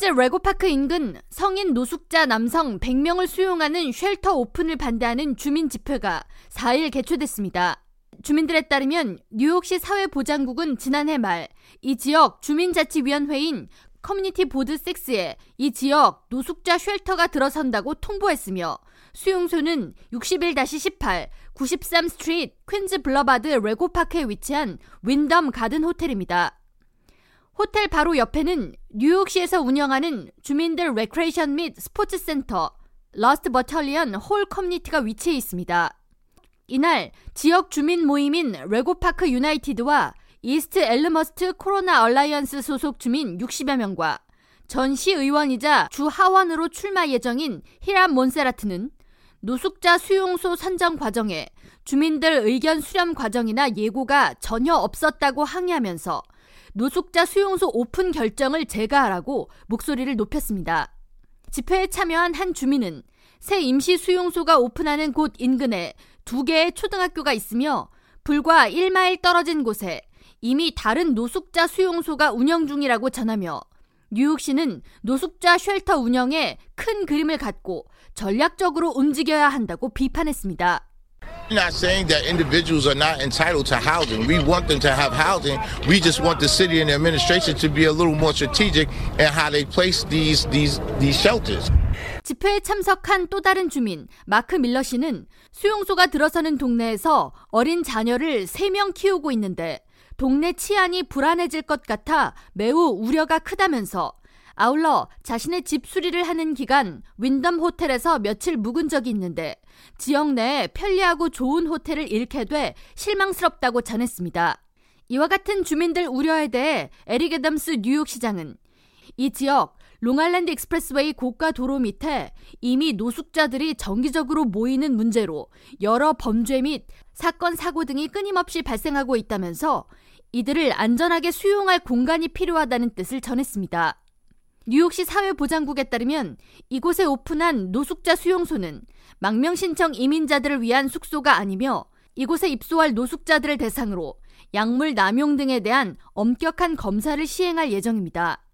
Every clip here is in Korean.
퀸즈 레고파크 인근 성인 노숙자 남성 100명을 수용하는 shelter 오픈을 반대하는 주민 집회가 4일 개최됐습니다. 주민들에 따르면 뉴욕시 사회보장국은 지난해 말 이 지역 주민자치위원회인 Community Board 6에 이 지역 노숙자 shelter가 들어선다고 통보했으며 수용소는 61-18 93 스트리트 퀸즈 블러바드 레고파크에 위치한 윈덤 가든 호텔입니다. 호텔 바로 옆에는 뉴욕시에서 운영하는 주민들 레크레이션 및 스포츠 센터 Lost Battalion Hall 커뮤니티가 위치해 있습니다. 이날 지역 주민 모임인 레고파크 유나이티드와 이스트 엘르머스트 코로나 얼라이언스 소속 주민 60여 명과 전 시의원이자 주 하원으로 출마 예정인 히람 몬세라트는 노숙자 수용소 선정 과정에 주민들 의견 수렴 과정이나 예고가 전혀 없었다고 항의하면서 노숙자 수용소 오픈 결정을 재고하라고 목소리를 높였습니다. 집회에 참여한 한 주민은 새 임시 수용소가 오픈하는 곳 인근에 두 개의 초등학교가 있으며 불과 1마일 떨어진 곳에 이미 다른 노숙자 수용소가 운영 중이라고 전하며 뉴욕시는 노숙자 shelter 운영에 큰 그림을 갖고 전략적으로 움직여야 한다고 비판했습니다. Not saying that individuals are not entitled to housing. We want them to have housing. We just want the city and the administration to be a little more strategic in how they place these these these shelters. 집회에 참석한 또 다른 주민 마크 밀러 씨는 수용소가 들어서는 동네에서 어린 자녀를 3명 키우고 있는데 동네 치안이 불안해질 것 같아 매우 우려가 크다면서 아울러 자신의 집 수리를 하는 기간 윈덤 호텔에서 며칠 묵은 적이 있는데 지역 내에 편리하고 좋은 호텔을 잃게 돼 실망스럽다고 전했습니다. 이와 같은 주민들 우려에 대해 에릭 애덤스 뉴욕시장은 이 지역 Long Island Expressway 고가 도로 밑에 이미 노숙자들이 정기적으로 모이는 문제로 여러 범죄 및 사건 사고 등이 끊임없이 발생하고 있다면서 이들을 안전하게 수용할 공간이 필요하다는 뜻을 전했습니다. 뉴욕시 사회보장국에 따르면 이곳에 오픈한 노숙자 수용소는 망명 신청 이민자들을 위한 숙소가 아니며 이곳에 입소할 노숙자들을 대상으로 약물 남용 등에 대한 엄격한 검사를 시행할 예정입니다.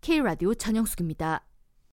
K라디오 전영숙입니다.